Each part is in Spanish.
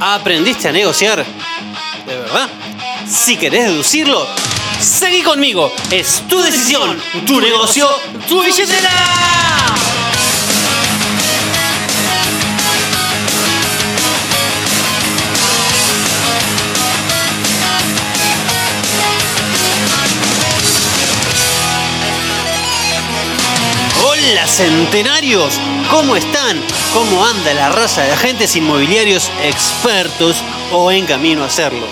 ¿Aprendiste a negociar? ¿De verdad? Si querés deducirlo, seguí conmigo. Es tu decisión, tu negocio, tu billetera. Hola centenarios, ¿cómo están? ¿Cómo anda la raza de agentes inmobiliarios expertos o en camino a hacerlo?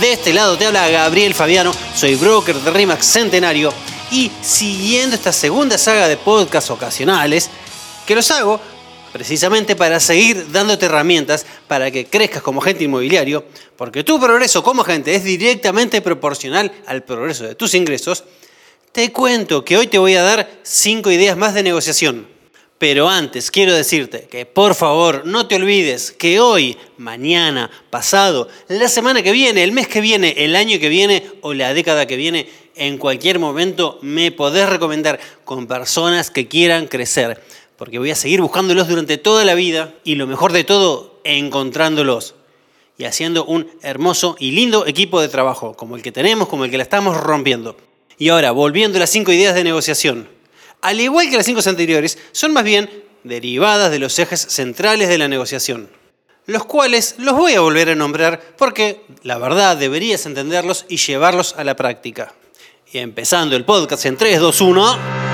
De este lado te habla Gabriel Fabiano, soy broker de RIMAX Centenario y siguiendo esta segunda saga de podcasts ocasionales, que los hago precisamente para seguir dándote herramientas para que crezcas como agente inmobiliario, porque tu progreso como agente es directamente proporcional al progreso de tus ingresos, te cuento que hoy te voy a dar 5 ideas más de negociación. Pero antes quiero decirte que por favor no te olvides que hoy, mañana, pasado, la semana que viene, el mes que viene, el año que viene o la década que viene, en cualquier momento me podés recomendar con personas que quieran crecer. Porque voy a seguir buscándolos durante toda la vida y lo mejor de todo, encontrándolos y haciendo un hermoso y lindo equipo de trabajo, como el que tenemos, como el que la estamos rompiendo. Y ahora, volviendo a las cinco ideas de negociación. Al igual que las cinco anteriores, son más bien derivadas de los ejes centrales de la negociación, los cuales los voy a volver a nombrar porque la verdad deberías entenderlos y llevarlos a la práctica. Y empezando el podcast en 3, 2, 1.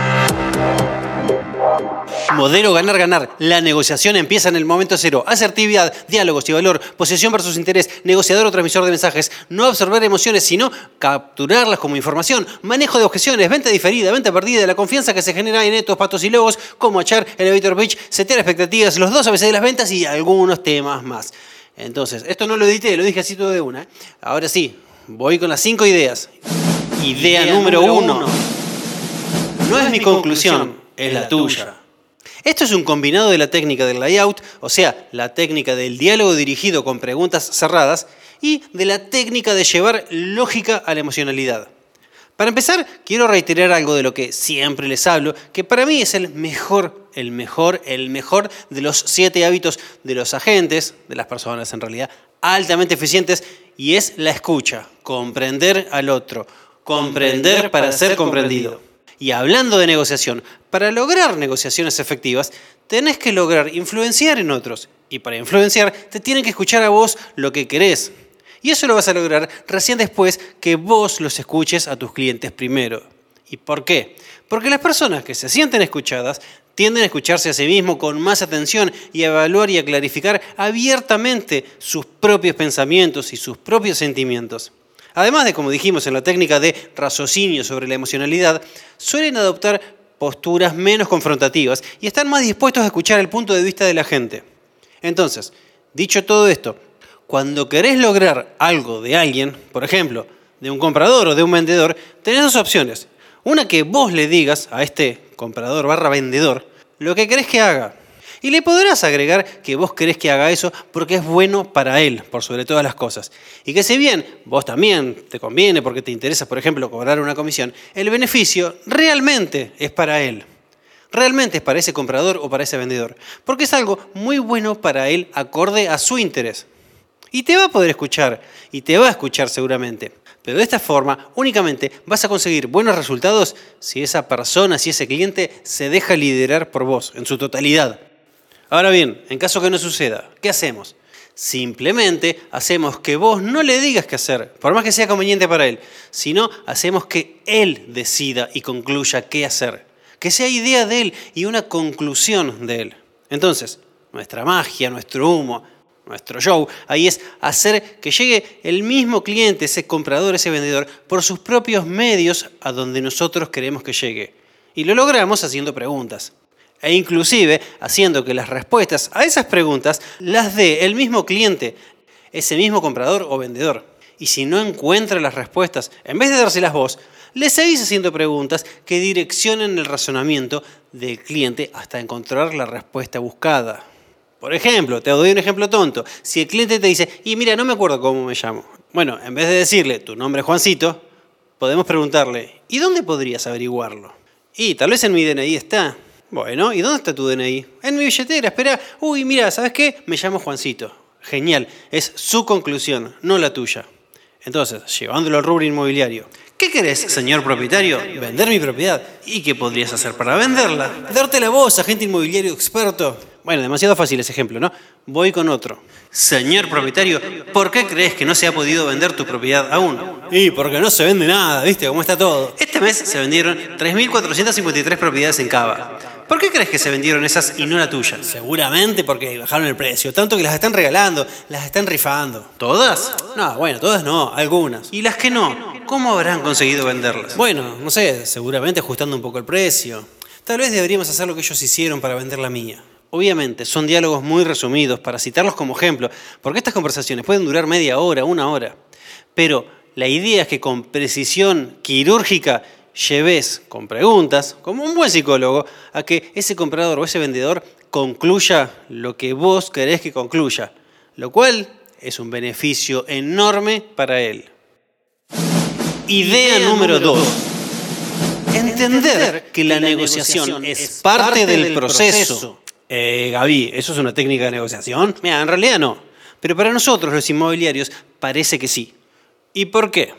Modelo ganar-ganar. La negociación empieza en el momento cero. Asertividad, diálogos y valor, posesión versus interés, negociador o transmisor de mensajes. No absorber emociones, sino capturarlas como información. Manejo de objeciones, venta diferida, venta perdida, la confianza que se genera en estos patos y logos, como echar elevator pitch, setear expectativas, los dos a veces de las ventas y algunos temas más. Entonces, esto no lo edité, lo dije así todo de una. ¿eh? Ahora sí, voy con las cinco ideas. Idea, número, uno. No, es mi conclusión, es la tuya. Esto es un combinado de la técnica del layout, o sea, la técnica del diálogo dirigido con preguntas cerradas, y de la técnica de llevar lógica a la emocionalidad. Para empezar, quiero reiterar algo de lo que siempre les hablo, que para mí es el mejor, el mejor, el mejor de los siete hábitos de los agentes, de las personas en realidad, altamente eficientes, y es la escucha, comprender al otro, comprender para ser comprendido. Y hablando de negociación, para lograr negociaciones efectivas, tenés que lograr influenciar en otros. Y para influenciar, te tienen que escuchar a vos lo que querés. Y eso lo vas a lograr recién después que vos los escuches a tus clientes primero. ¿Y por qué? Porque las personas que se sienten escuchadas tienden a escucharse a sí mismos con más atención y a evaluar y a clarificar abiertamente sus propios pensamientos y sus propios sentimientos. Además de, como dijimos en la técnica de raciocinio sobre la emocionalidad, suelen adoptar posturas menos confrontativas y están más dispuestos a escuchar el punto de vista de la gente. Entonces, dicho todo esto, cuando querés lograr algo de alguien, por ejemplo, de un comprador o de un vendedor, tenés dos opciones. Una que vos le digas a este comprador barra vendedor lo que querés que haga. Y le podrás agregar que vos querés que haga eso porque es bueno para él, por sobre todas las cosas. Y que si bien vos también te conviene porque te interesa, por ejemplo, cobrar una comisión, el beneficio realmente es para él. Realmente es para ese comprador o para ese vendedor. Porque es algo muy bueno para él acorde a su interés. Y te va a poder escuchar, y te va a escuchar seguramente. Pero de esta forma únicamente vas a conseguir buenos resultados si esa persona, si ese cliente se deja liderar por vos en su totalidad. Ahora bien, en caso que no suceda, ¿qué hacemos? Simplemente hacemos que vos no le digas qué hacer, por más que sea conveniente para él, sino hacemos que él decida y concluya qué hacer. Que sea idea de él y una conclusión de él. Entonces, nuestra magia, nuestro humo, nuestro show, ahí es hacer que llegue el mismo cliente, ese comprador, ese vendedor, por sus propios medios a donde nosotros queremos que llegue. Y lo logramos haciendo preguntas e inclusive haciendo que las respuestas a esas preguntas las dé el mismo cliente, ese mismo comprador o vendedor. Y si no encuentra las respuestas, en vez de dárselas vos, le seguís haciendo preguntas que direccionen el razonamiento del cliente hasta encontrar la respuesta buscada. Por ejemplo, te doy un ejemplo tonto. Si el cliente te dice, y mira, no me acuerdo cómo me llamo. Bueno, en vez de decirle, tu nombre es Juancito, podemos preguntarle, ¿y dónde podrías averiguarlo? Y tal vez en mi DNI está. Bueno, ¿y dónde está tu DNI? En mi billetera, espera. Uy, mira, ¿sabes qué? Me llamo Juancito. Genial, es su conclusión, no la tuya. Entonces, llevándolo al rubro inmobiliario, ¿Qué querés, señor propietario? Vender mi propiedad. ¿Y qué podrías hacer para venderla? Darte la voz, agente inmobiliario experto. Bueno, demasiado fácil ese ejemplo, ¿no? Voy con otro. Señor propietario, ¿por qué crees que no se ha podido vender tu propiedad aún? Y porque no se vende nada, ¿viste cómo está todo? Este mes se vendieron 3.453 propiedades en Cava. ¿Por qué crees que se vendieron esas y no la tuya? Seguramente porque bajaron el precio, tanto que las están regalando, las están rifando. ¿Todas? No, bueno, todas no, algunas. ¿Y las que no? ¿Cómo habrán conseguido venderlas? Bueno, no sé, seguramente ajustando un poco el precio. Tal vez deberíamos hacer lo que ellos hicieron para vender la mía. Obviamente, son diálogos muy resumidos para citarlos como ejemplo, porque estas conversaciones pueden durar media hora, una hora. Pero la idea es que con precisión quirúrgica lleves con preguntas, como un buen psicólogo, a que ese comprador o ese vendedor concluya lo que vos querés que concluya, lo cual es un beneficio enorme para él. Idea número dos. Entender que la negociación es parte del proceso. Eh, Gaby, ¿eso es una técnica de negociación? Mira, en realidad no. Pero para nosotros, los inmobiliarios, parece que sí. ¿Y por qué?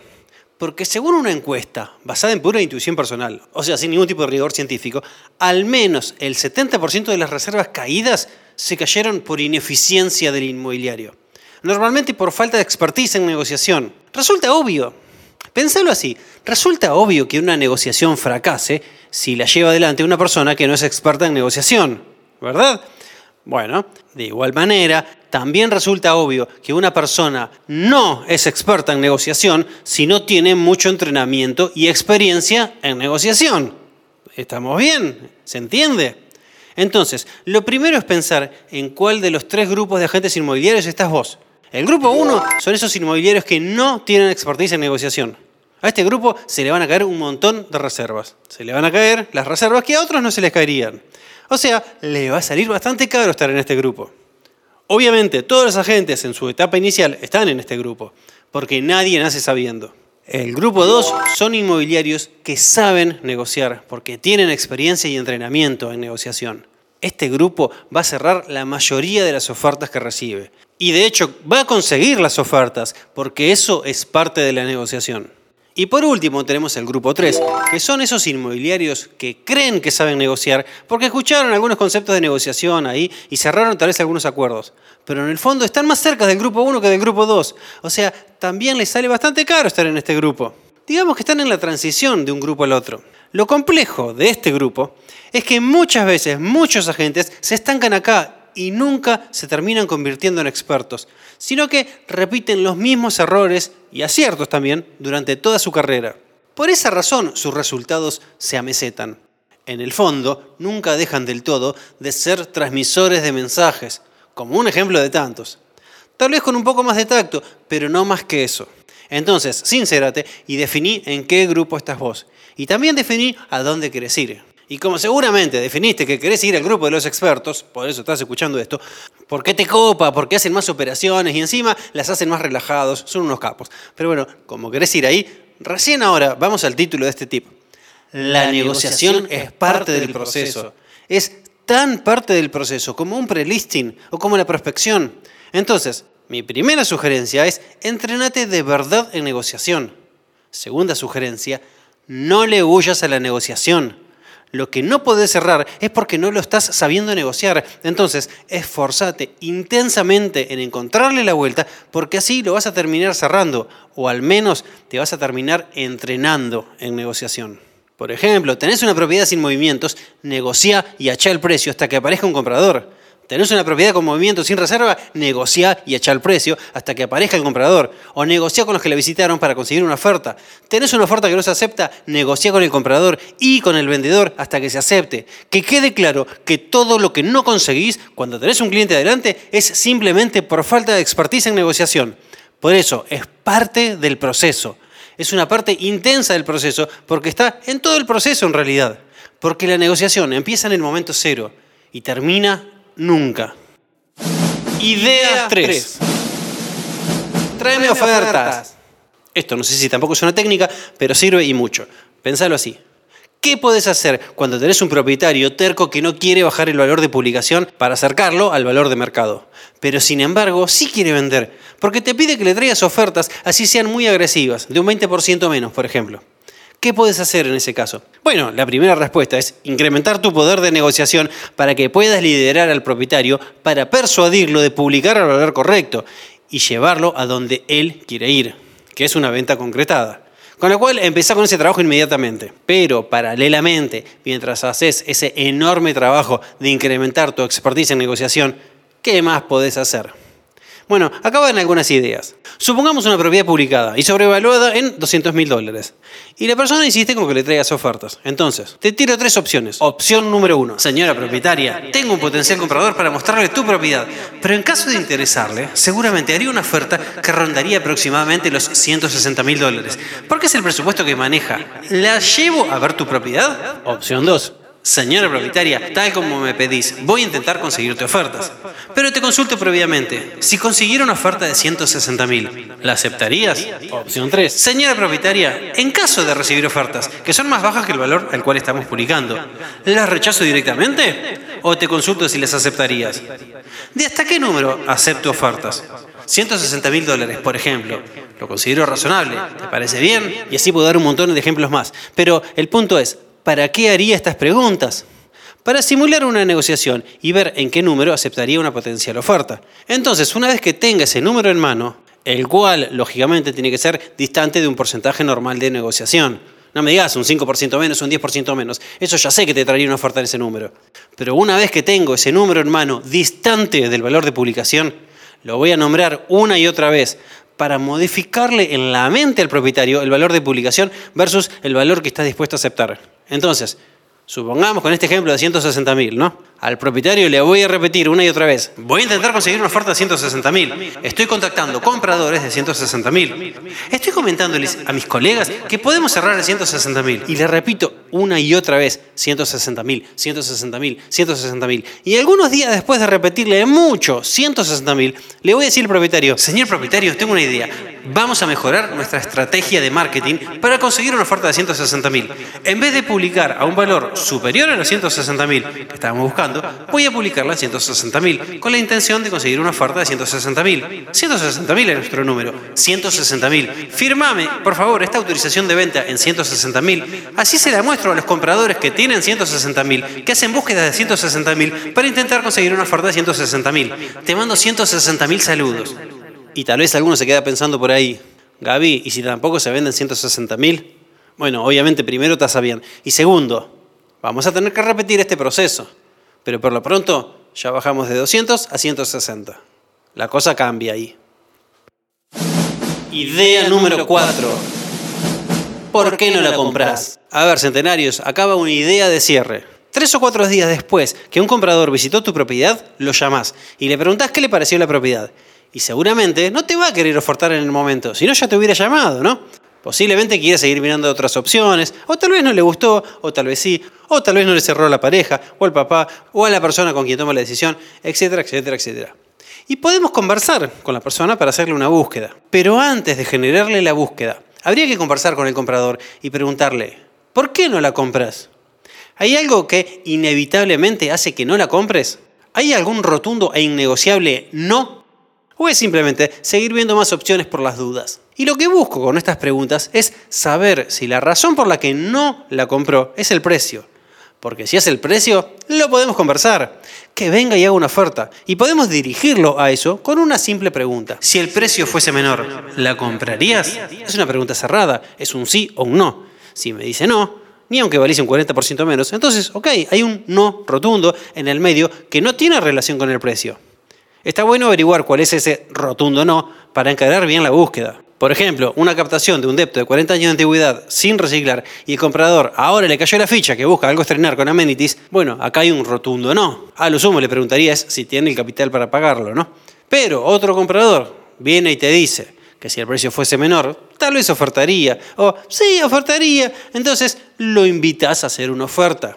Porque según una encuesta basada en pura intuición personal, o sea, sin ningún tipo de rigor científico, al menos el 70% de las reservas caídas se cayeron por ineficiencia del inmobiliario. Normalmente por falta de expertise en negociación. Resulta obvio. Pensalo así. Resulta obvio que una negociación fracase si la lleva adelante una persona que no es experta en negociación. ¿Verdad? Bueno, de igual manera, también resulta obvio que una persona no es experta en negociación si no tiene mucho entrenamiento y experiencia en negociación. ¿Estamos bien? ¿Se entiende? Entonces, lo primero es pensar en cuál de los tres grupos de agentes inmobiliarios estás vos. El grupo 1 son esos inmobiliarios que no tienen expertise en negociación. A este grupo se le van a caer un montón de reservas. Se le van a caer las reservas que a otros no se les caerían. O sea, le va a salir bastante caro estar en este grupo. Obviamente, todos los agentes en su etapa inicial están en este grupo, porque nadie nace sabiendo. El grupo 2 son inmobiliarios que saben negociar, porque tienen experiencia y entrenamiento en negociación. Este grupo va a cerrar la mayoría de las ofertas que recibe. Y de hecho va a conseguir las ofertas, porque eso es parte de la negociación. Y por último tenemos el grupo 3, que son esos inmobiliarios que creen que saben negociar porque escucharon algunos conceptos de negociación ahí y cerraron tal vez algunos acuerdos. Pero en el fondo están más cerca del grupo 1 que del grupo 2. O sea, también les sale bastante caro estar en este grupo. Digamos que están en la transición de un grupo al otro. Lo complejo de este grupo es que muchas veces muchos agentes se estancan acá y nunca se terminan convirtiendo en expertos, sino que repiten los mismos errores y aciertos también durante toda su carrera. Por esa razón sus resultados se amesetan. En el fondo, nunca dejan del todo de ser transmisores de mensajes, como un ejemplo de tantos. Tal vez con un poco más de tacto, pero no más que eso. Entonces, sincérate y definí en qué grupo estás vos. Y también definí a dónde querés ir. Y como seguramente definiste que querés ir al grupo de los expertos, por eso estás escuchando esto, ¿por qué te copa? ¿Por qué hacen más operaciones? Y encima las hacen más relajados, son unos capos. Pero bueno, como querés ir ahí, recién ahora vamos al título de este tipo. La, negociación, es parte del proceso. Es tan parte del proceso como un prelisting o como la prospección. Entonces, mi primera sugerencia es entrenate de verdad en negociación. Segunda sugerencia, no le huyas a la negociación. Lo que no podés cerrar es porque no lo estás sabiendo negociar. Entonces, esforzate intensamente en encontrarle la vuelta porque así lo vas a terminar cerrando o al menos te vas a terminar entrenando en negociación. Por ejemplo, tenés una propiedad sin movimientos, negocia y achá el precio hasta que aparezca un comprador. Tenés una propiedad con movimiento sin reserva, negocia y echa el precio hasta que aparezca el comprador. O negocia con los que la visitaron para conseguir una oferta. Tenés una oferta que no se acepta, negocia con el comprador y con el vendedor hasta que se acepte. Que quede claro que todo lo que no conseguís cuando tenés un cliente adelante es simplemente por falta de expertise en negociación. Por eso, es parte del proceso. Es una parte intensa del proceso porque está en todo el proceso en realidad. Porque la negociación empieza en el momento cero y termina nunca. Idea 3. Tráeme ofertas. Esto no sé si tampoco es una técnica, pero sirve y mucho. Pensalo así. ¿Qué podés hacer cuando tenés un propietario terco que no quiere bajar el valor de publicación para acercarlo al valor de mercado? Pero sin embargo, sí quiere vender, porque te pide que le traigas ofertas así sean muy agresivas, de un 20% menos, por ejemplo. ¿Qué puedes hacer en ese caso? Bueno, la primera respuesta es incrementar tu poder de negociación para que puedas liderar al propietario para persuadirlo de publicar al valor correcto y llevarlo a donde él quiere ir, que es una venta concretada. Con lo cual, empezá con ese trabajo inmediatamente. Pero paralelamente, mientras haces ese enorme trabajo de incrementar tu expertise en negociación, ¿qué más podés hacer? Bueno, acá van algunas ideas. Supongamos una propiedad publicada y sobrevaluada en 200 mil dólares. Y la persona insiste con que le traigas ofertas. Entonces, te tiro tres opciones. Opción número uno. Señora propietaria, tengo un potencial comprador para mostrarle tu propiedad. Pero en caso de interesarle, seguramente haría una oferta que rondaría aproximadamente los 160 mil dólares. Porque es el presupuesto que maneja. ¿La llevo a ver tu propiedad? Opción 2. Señora propietaria, tal como me pedís, voy a intentar conseguirte ofertas. Pero te consulto previamente. Si consiguiera una oferta de 160 mil, ¿la aceptarías? Opción 3. Señora propietaria, en caso de recibir ofertas que son más bajas que el valor al cual estamos publicando, ¿las rechazo directamente? ¿O te consulto si las aceptarías? ¿De hasta qué número acepto ofertas? 160 mil dólares, por ejemplo. Lo considero razonable. ¿Te parece bien? Y así puedo dar un montón de ejemplos más. Pero el punto es, ¿para qué haría estas preguntas? Para simular una negociación y ver en qué número aceptaría una potencial oferta. Entonces, una vez que tenga ese número en mano, el cual lógicamente tiene que ser distante de un porcentaje normal de negociación. No me digas un 5% menos, un 10% menos. Eso ya sé que te traería una oferta en ese número. Pero una vez que tengo ese número en mano distante del valor de publicación, lo voy a nombrar una y otra vez para modificarle en la mente al propietario el valor de publicación versus el valor que está dispuesto a aceptar. Entonces, supongamos con este ejemplo de 160 mil, ¿no? Al propietario le voy a repetir una y otra vez, voy a intentar conseguir una oferta de 160 mil. Estoy contactando compradores de 160 mil. Estoy comentándoles a mis colegas que podemos cerrar en 160 mil. Y le repito una y otra vez, 160 mil, 160 mil, 160 mil. Y algunos días después de repetirle mucho, 160 mil, le voy a decir al propietario, señor propietario, tengo una idea. Vamos a mejorar nuestra estrategia de marketing para conseguir una oferta de 160 mil. En vez de publicar a un valor superior a los 160 mil que estábamos buscando, voy a publicarla en 160.000 con la intención de conseguir una oferta de 160.000. 160.000 es nuestro número. 160.000. Firmame, por favor, esta autorización de venta en 160.000. Así se la muestro a los compradores que tienen 160.000, que hacen búsquedas de 160.000 para intentar conseguir una oferta de 160.000. Te mando 160.000 saludos. Y tal vez alguno se queda pensando por ahí, Gaby, ¿y si tampoco se venden 160.000? Bueno, obviamente primero está bien. Y segundo, vamos a tener que repetir este proceso. Pero por lo pronto ya bajamos de 200 a 160. La cosa cambia ahí. Idea número 4. ¿Por qué no la compras? A ver, centenarios, acaba una idea de cierre. Tres o cuatro días después que un comprador visitó tu propiedad, lo llamás y le preguntás qué le pareció la propiedad. Y seguramente no te va a querer ofertar en el momento, si no ya te hubiera llamado, ¿no? Posiblemente quiera seguir mirando otras opciones, o tal vez no le gustó, o tal vez sí, o tal vez no le cerró a la pareja, o al papá, o a la persona con quien toma la decisión, etcétera, etcétera, etcétera. Y podemos conversar con la persona para hacerle una búsqueda. Pero antes de generarle la búsqueda, habría que conversar con el comprador y preguntarle, ¿por qué no la compras? ¿Hay algo que inevitablemente hace que no la compres? ¿Hay algún rotundo e innegociable no? ¿O es simplemente seguir viendo más opciones por las dudas? Y lo que busco con estas preguntas es saber si la razón por la que no la compró es el precio. Porque si es el precio, lo podemos conversar. Que venga y haga una oferta. Y podemos dirigirlo a eso con una simple pregunta. Si el precio fuese menor, ¿la comprarías? Es una pregunta cerrada. Es un sí o un no. Si me dice no, ni aunque valiese un 40% menos, entonces, ok, hay un no rotundo en el medio que no tiene relación con el precio. Está bueno averiguar cuál es ese rotundo no para encarar bien la búsqueda. Por ejemplo, una captación de un depto de 40 años de antigüedad sin reciclar y el comprador ahora le cayó la ficha que busca algo estrenar con amenities, bueno, acá hay un rotundo no. A lo sumo le preguntarías si tiene el capital para pagarlo, ¿no? Pero otro comprador viene y te dice que si el precio fuese menor, tal vez ofertaría. O sí, ofertaría. Entonces lo invitas a hacer una oferta.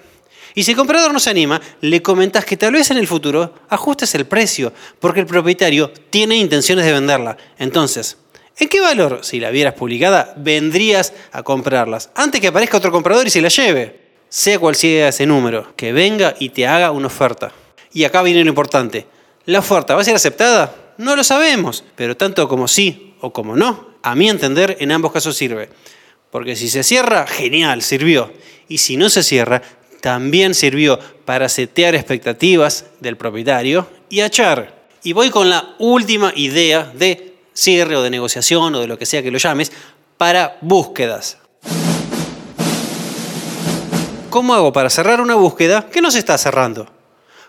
Y si el comprador no se anima, le comentas que tal vez en el futuro ajustes el precio, porque el propietario tiene intenciones de venderla. Entonces, ¿En qué valor, si la vieras publicada, vendrías a comprarlas? Antes que aparezca otro comprador y se la lleve. sea cual sea ese número, que venga y te haga una oferta. Y acá viene lo importante. ¿La oferta va a ser aceptada? No lo sabemos, pero tanto como sí o como no, a mi entender, en ambos casos sirve. Porque si se cierra, genial, sirvió. Y si no se cierra, también sirvió para setear expectativas del propietario y achar. Y voy con la última idea de cierre o de negociación o de lo que sea que lo llames para búsquedas. ¿Cómo hago para cerrar una búsqueda que no se está cerrando?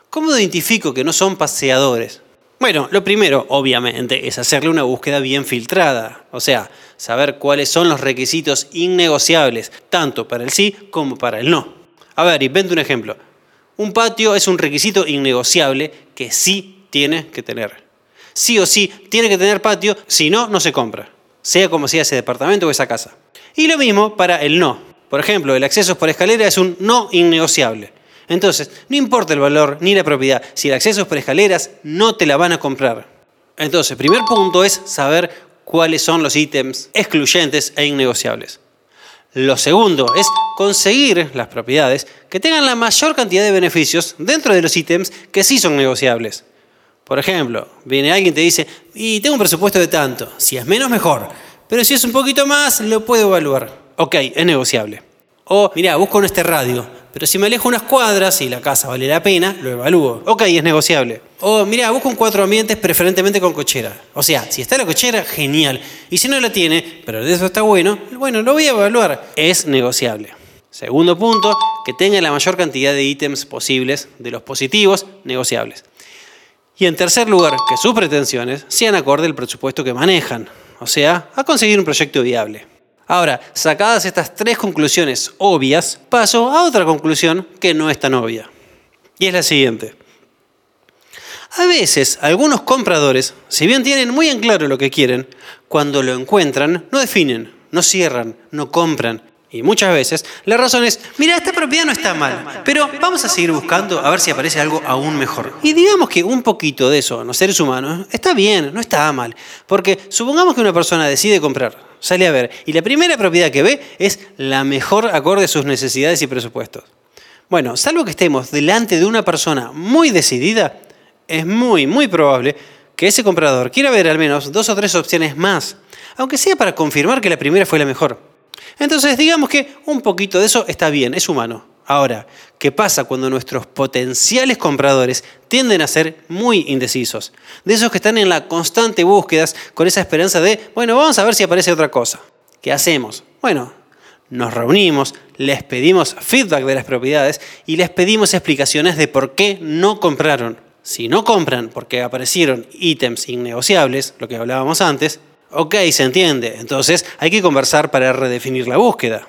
¿Cómo identifico que no son paseadores? Bueno, lo primero, obviamente, es hacerle una búsqueda bien filtrada, o sea, saber cuáles son los requisitos innegociables, tanto para el sí como para el no. A ver, invento un ejemplo. Un patio es un requisito innegociable que sí tiene que tener. Sí o sí tiene que tener patio, si no, no se compra, sea como sea ese departamento o esa casa. Y lo mismo para el no. Por ejemplo, el acceso por escalera es un no innegociable. Entonces, no importa el valor ni la propiedad, si el acceso es por escaleras, no te la van a comprar. Entonces, primer punto es saber cuáles son los ítems excluyentes e innegociables. Lo segundo es conseguir las propiedades que tengan la mayor cantidad de beneficios dentro de los ítems que sí son negociables. Por ejemplo, viene alguien y te dice, y tengo un presupuesto de tanto, si es menos mejor, pero si es un poquito más, lo puedo evaluar. Ok, es negociable. O, mira, busco en este radio, pero si me alejo unas cuadras y la casa vale la pena, lo evalúo. Ok, es negociable. O, mira, busco un cuatro ambientes preferentemente con cochera. O sea, si está la cochera, genial. Y si no la tiene, pero de eso está bueno, bueno, lo voy a evaluar. Es negociable. Segundo punto, que tenga la mayor cantidad de ítems posibles de los positivos negociables. Y en tercer lugar, que sus pretensiones sean acorde al presupuesto que manejan, o sea, a conseguir un proyecto viable. Ahora, sacadas estas tres conclusiones obvias, paso a otra conclusión que no es tan obvia. Y es la siguiente. A veces algunos compradores, si bien tienen muy en claro lo que quieren, cuando lo encuentran no definen, no cierran, no compran. Y muchas veces la razón es, mira, esta propiedad no está mal, pero vamos a seguir buscando a ver si aparece algo aún mejor. Y digamos que un poquito de eso, los seres humanos, está bien, no está mal. Porque supongamos que una persona decide comprar, sale a ver. Y la primera propiedad que ve es la mejor acorde a sus necesidades y presupuestos. Bueno, salvo que estemos delante de una persona muy decidida, es muy, muy probable que ese comprador quiera ver al menos dos o tres opciones más, aunque sea para confirmar que la primera fue la mejor. Entonces, digamos que un poquito de eso está bien, es humano. Ahora, ¿qué pasa cuando nuestros potenciales compradores tienden a ser muy indecisos? De esos que están en la constante búsqueda con esa esperanza de, bueno, vamos a ver si aparece otra cosa. ¿Qué hacemos? Bueno, nos reunimos, les pedimos feedback de las propiedades y les pedimos explicaciones de por qué no compraron. Si no compran porque aparecieron ítems innegociables, lo que hablábamos antes, ok, se entiende. Entonces hay que conversar para redefinir la búsqueda.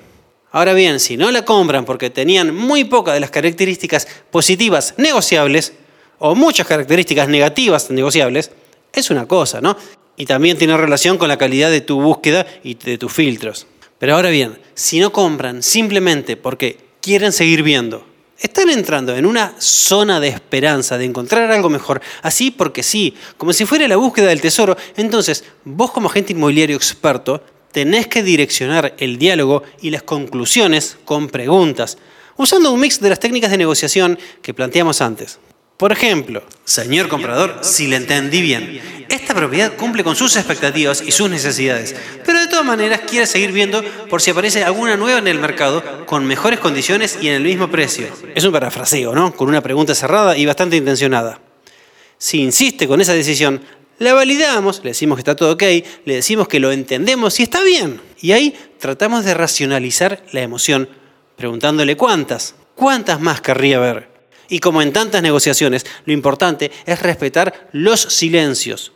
Ahora bien, si no la compran porque tenían muy pocas de las características positivas negociables o muchas características negativas negociables, es una cosa, ¿no? Y también tiene relación con la calidad de tu búsqueda y de tus filtros. Pero ahora bien, si no compran simplemente porque quieren seguir viendo, están entrando en una zona de esperanza, de encontrar algo mejor, así porque sí, como si fuera la búsqueda del tesoro, entonces vos como agente inmobiliario experto tenés que direccionar el diálogo y las conclusiones con preguntas, usando un mix de las técnicas de negociación que planteamos antes. Por ejemplo, señor comprador, si le entendí bien, esta propiedad cumple con sus expectativas y sus necesidades, pero todas maneras quiere seguir viendo por si aparece alguna nueva en el mercado con mejores condiciones y en el mismo precio. Es un parafraseo, ¿no? Con una pregunta cerrada y bastante intencionada. Si insiste con esa decisión, la validamos, le decimos que está todo ok, le decimos que lo entendemos y está bien. Y ahí tratamos de racionalizar la emoción, preguntándole cuántas, cuántas más querría ver. Y como en tantas negociaciones, lo importante es respetar los silencios.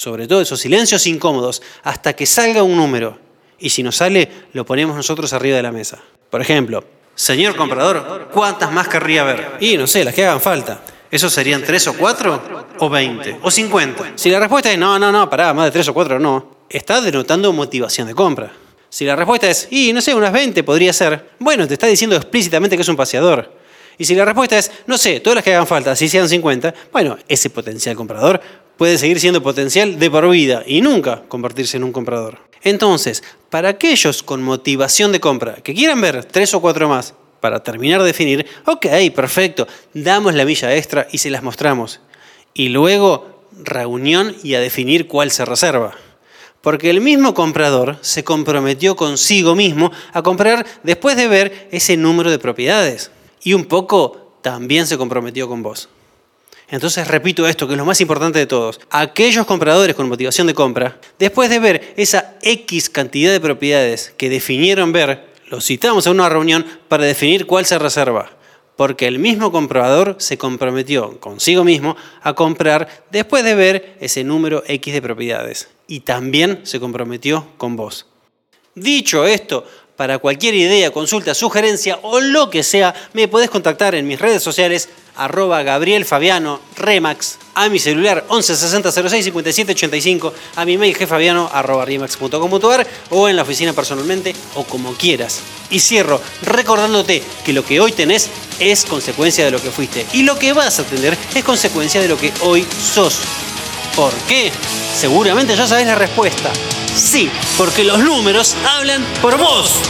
Sobre todo esos silencios incómodos, hasta que salga un número. Y si no sale, lo ponemos nosotros arriba de la mesa. Por ejemplo, señor comprador, ¿cuántas más querría ver? Y no sé, las que hagan falta. ¿Eso serían tres o cuatro? ¿O veinte? ¿O cincuenta? Si la respuesta es no, no, no, pará, más de tres o cuatro no, está denotando motivación de compra. Si la respuesta es, y no sé, unas 20 podría ser, bueno, te está diciendo explícitamente que es un paseador. Y si la respuesta es, no sé, todas las que hagan falta, si sean 50, bueno, ese potencial comprador puede seguir siendo potencial de por vida y nunca convertirse en un comprador. Entonces, para aquellos con motivación de compra que quieran ver tres o cuatro más para terminar de definir, ok, perfecto, damos la milla extra y se las mostramos. Y luego, reunión y a definir cuál se reserva. Porque el mismo comprador se comprometió consigo mismo a comprar después de ver ese número de propiedades. Y un poco también se comprometió con vos. Entonces repito esto, que es lo más importante de todos. Aquellos compradores con motivación de compra, después de ver esa X cantidad de propiedades que definieron ver, los citamos a una reunión para definir cuál se reserva. Porque el mismo comprador se comprometió consigo mismo a comprar después de ver ese número X de propiedades. Y también se comprometió con vos. Dicho esto, para cualquier idea, consulta, sugerencia o lo que sea, me podés contactar en mis redes sociales arroba Gabriel Fabiano Remax, a mi celular 11 60 06 57 85, a mi mail gfabiano arroba o en la oficina personalmente o como quieras. Y cierro recordándote que lo que hoy tenés es consecuencia de lo que fuiste y lo que vas a tener es consecuencia de lo que hoy sos. ¿Por qué? Seguramente ya sabes la respuesta. Sí, porque los números hablan por vos.